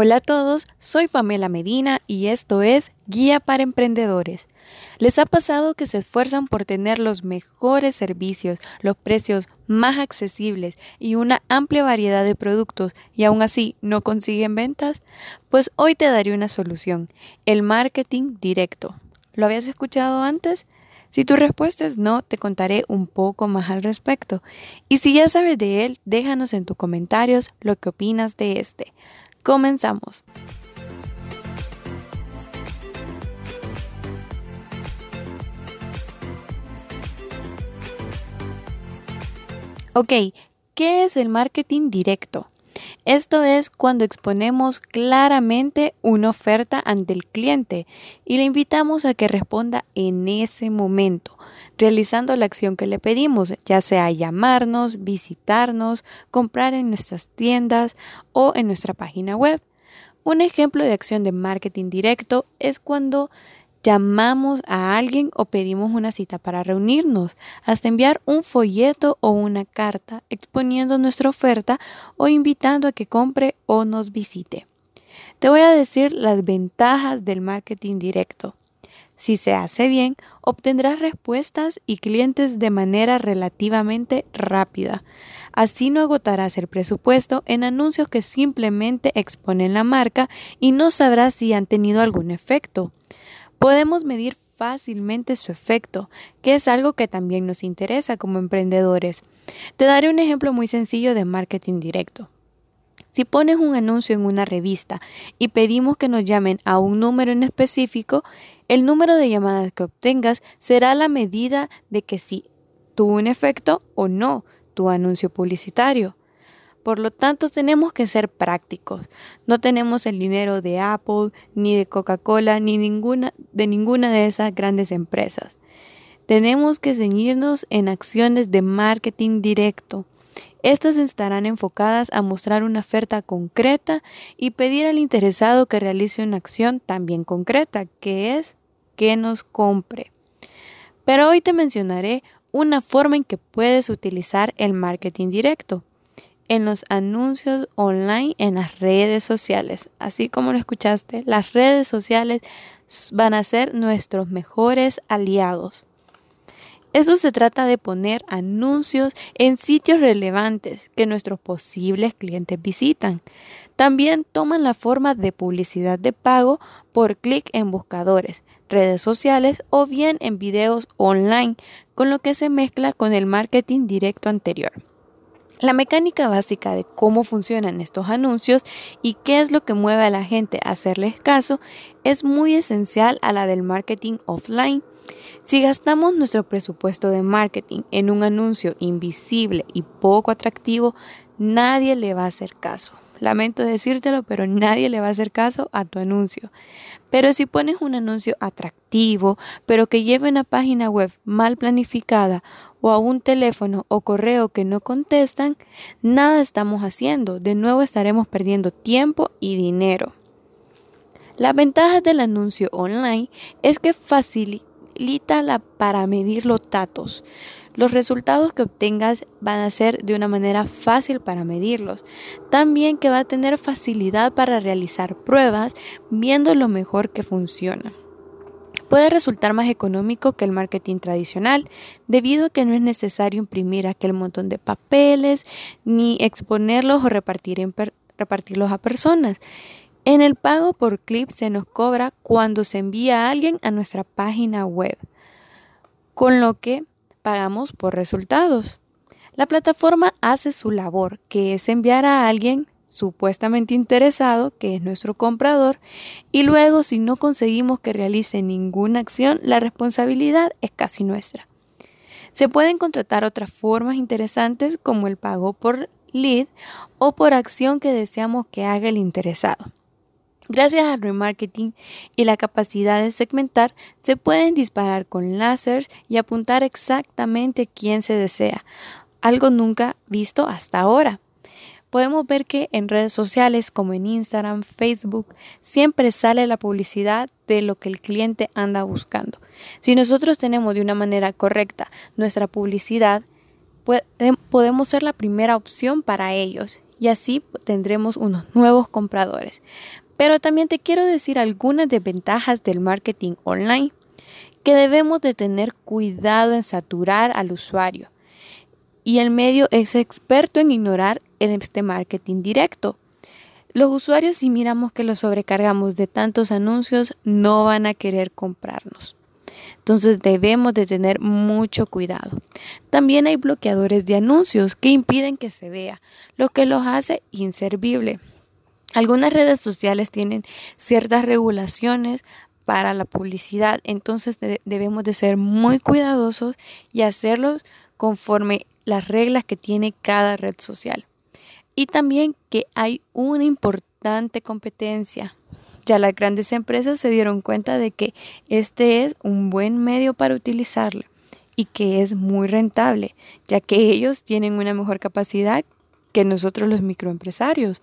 Hola a todos, soy Pamela Medina y esto es Guía para Emprendedores. ¿Les ha pasado que se esfuerzan por tener los mejores servicios, los precios más accesibles y una amplia variedad de productos y aún así no consiguen ventas? Pues hoy te daré una solución, el marketing directo. ¿Lo habías escuchado antes? Si tu respuesta es no, te contaré un poco más al respecto. Y si ya sabes de él, déjanos en tus comentarios lo que opinas de este. Comenzamos. Ok, ¿qué es el marketing directo? Esto es cuando exponemos claramente una oferta ante el cliente y le invitamos a que responda en ese momento, realizando la acción que le pedimos, ya sea llamarnos, visitarnos, comprar en nuestras tiendas o en nuestra página web. Un ejemplo de acción de marketing directo es cuando llamamos a alguien o pedimos una cita para reunirnos, hasta enviar un folleto o una carta exponiendo nuestra oferta o invitando a que compre o nos visite. Te voy a decir las ventajas del marketing directo. Si se hace bien, obtendrás respuestas y clientes de manera relativamente rápida. Así no agotarás el presupuesto en anuncios que simplemente exponen la marca y no sabrás si han tenido algún efecto. Podemos medir fácilmente su efecto, que es algo que también nos interesa como emprendedores. Te daré un ejemplo muy sencillo de marketing directo. Si pones un anuncio en una revista y pedimos que nos llamen a un número en específico, el número de llamadas que obtengas será la medida de que si tuvo un efecto o no tu anuncio publicitario. Por lo tanto, tenemos que ser prácticos. No tenemos el dinero de Apple, ni de Coca-Cola, ni ninguna, de ninguna de esas grandes empresas. Tenemos que ceñirnos en acciones de marketing directo. Estas estarán enfocadas a mostrar una oferta concreta y pedir al interesado que realice una acción también concreta, que es que nos compre. Pero hoy te mencionaré una forma en que puedes utilizar el marketing directo en los anuncios online en las redes sociales. Así como lo escuchaste, las redes sociales van a ser nuestros mejores aliados. Eso se trata de poner anuncios en sitios relevantes que nuestros posibles clientes visitan. También toman la forma de publicidad de pago por clic en buscadores, redes sociales o bien en videos online, con lo que se mezcla con el marketing directo anterior. La mecánica básica de cómo funcionan estos anuncios y qué es lo que mueve a la gente a hacerles caso es muy esencial a la del marketing offline. Si gastamos nuestro presupuesto de marketing en un anuncio invisible y poco atractivo, nadie le va a hacer caso. Lamento decírtelo, pero nadie le va a hacer caso a tu anuncio. Pero si pones un anuncio atractivo, pero que lleve una página web mal planificada o a un teléfono o correo que no contestan, nada estamos haciendo. De nuevo estaremos perdiendo tiempo y dinero. La ventaja del anuncio online es que facilita la, para medir los datos. Los resultados que obtengas van a ser de una manera fácil para medirlos. También que va a tener facilidad para realizar pruebas viendo lo mejor que funciona. Puede resultar más económico que el marketing tradicional, debido a que no es necesario imprimir aquel montón de papeles, ni exponerlos o repartir repartirlos a personas. En el pago por clip se nos cobra cuando se envía a alguien a nuestra página web, con lo que pagamos por resultados. La plataforma hace su labor, que es enviar a alguien supuestamente interesado, que es nuestro comprador, y luego si no conseguimos que realice ninguna acción, la responsabilidad es casi nuestra. Se pueden contratar otras formas interesantes como el pago por lead o por acción que deseamos que haga el interesado. Gracias al remarketing y la capacidad de segmentar, se pueden disparar con láseres y apuntar exactamente quién se desea, algo nunca visto hasta ahora. Podemos ver que en redes sociales como en Instagram, Facebook, siempre sale la publicidad de lo que el cliente anda buscando. Si nosotros tenemos de una manera correcta nuestra publicidad, podemos ser la primera opción para ellos y así tendremos unos nuevos compradores. Pero también te quiero decir algunas desventajas del marketing online, que debemos de tener cuidado en saturar al usuario. Y el medio es experto en ignorar este marketing directo. Los usuarios si miramos que los sobrecargamos de tantos anuncios no van a querer comprarnos. Entonces debemos de tener mucho cuidado. También hay bloqueadores de anuncios que impiden que se vea, lo que los hace inservible. Algunas redes sociales tienen ciertas regulaciones para la publicidad, entonces debemos de ser muy cuidadosos y hacerlos conforme las reglas que tiene cada red social. Y también que hay una importante competencia ya las grandes empresas se dieron cuenta de que este es un buen medio para utilizarlo y que es muy rentable, ya que ellos tienen una mejor capacidad que nosotros los microempresarios.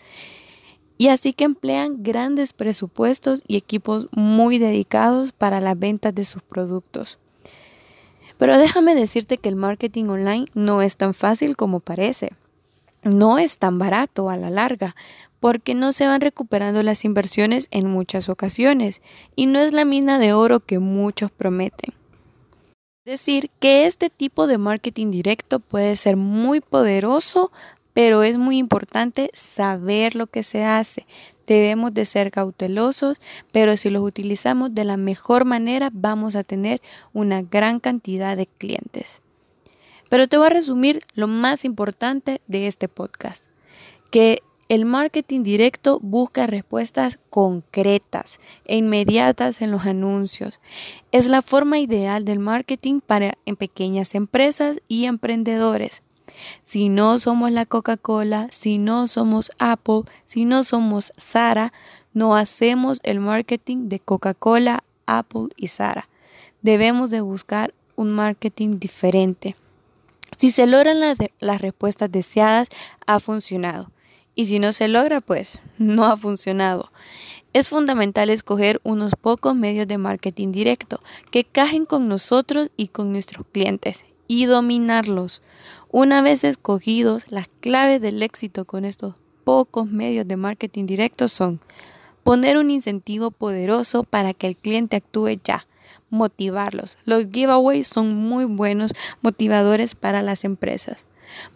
Y así que emplean grandes presupuestos y equipos muy dedicados para las ventas de sus productos. Pero déjame decirte que el marketing online no es tan fácil como parece. No es tan barato a la larga, porque no se van recuperando las inversiones en muchas ocasiones y no es la mina de oro que muchos prometen. Es decir, que este tipo de marketing directo puede ser muy poderoso, pero es muy importante saber lo que se hace. Debemos de ser cautelosos, pero si los utilizamos de la mejor manera vamos a tener una gran cantidad de clientes. Pero te voy a resumir lo más importante de este podcast, que el marketing directo busca respuestas concretas e inmediatas en los anuncios. Es la forma ideal del marketing para en pequeñas empresas y emprendedores. Si no somos la Coca-Cola, si no somos Apple, si no somos Sara, no hacemos el marketing de Coca-Cola, Apple y Sara. Debemos de buscar un marketing diferente. Si se logran las, respuestas deseadas, ha funcionado y si no se logra, pues no ha funcionado. Es fundamental escoger unos pocos medios de marketing directo que cajen con nosotros y con nuestros clientes y dominarlos. Una vez escogidos, las claves del éxito con estos pocos medios de marketing directo son poner un incentivo poderoso para que el cliente actúe ya, motivarlos. Los giveaways son muy buenos motivadores para las empresas.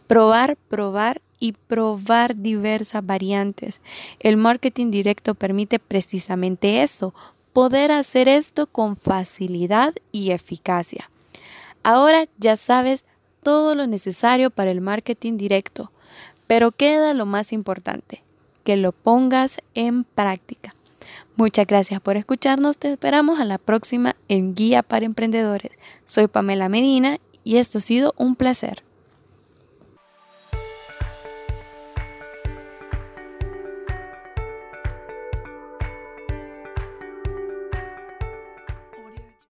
Probar, probar y probar diversas variantes. El marketing directo permite precisamente eso, poder hacer esto con facilidad y eficacia. Ahora ya sabes todo lo necesario para el marketing directo, pero queda lo más importante, que lo pongas en práctica. Muchas gracias por escucharnos, te esperamos a la próxima en Guía para Emprendedores. Soy Pamela Medina y esto ha sido un placer.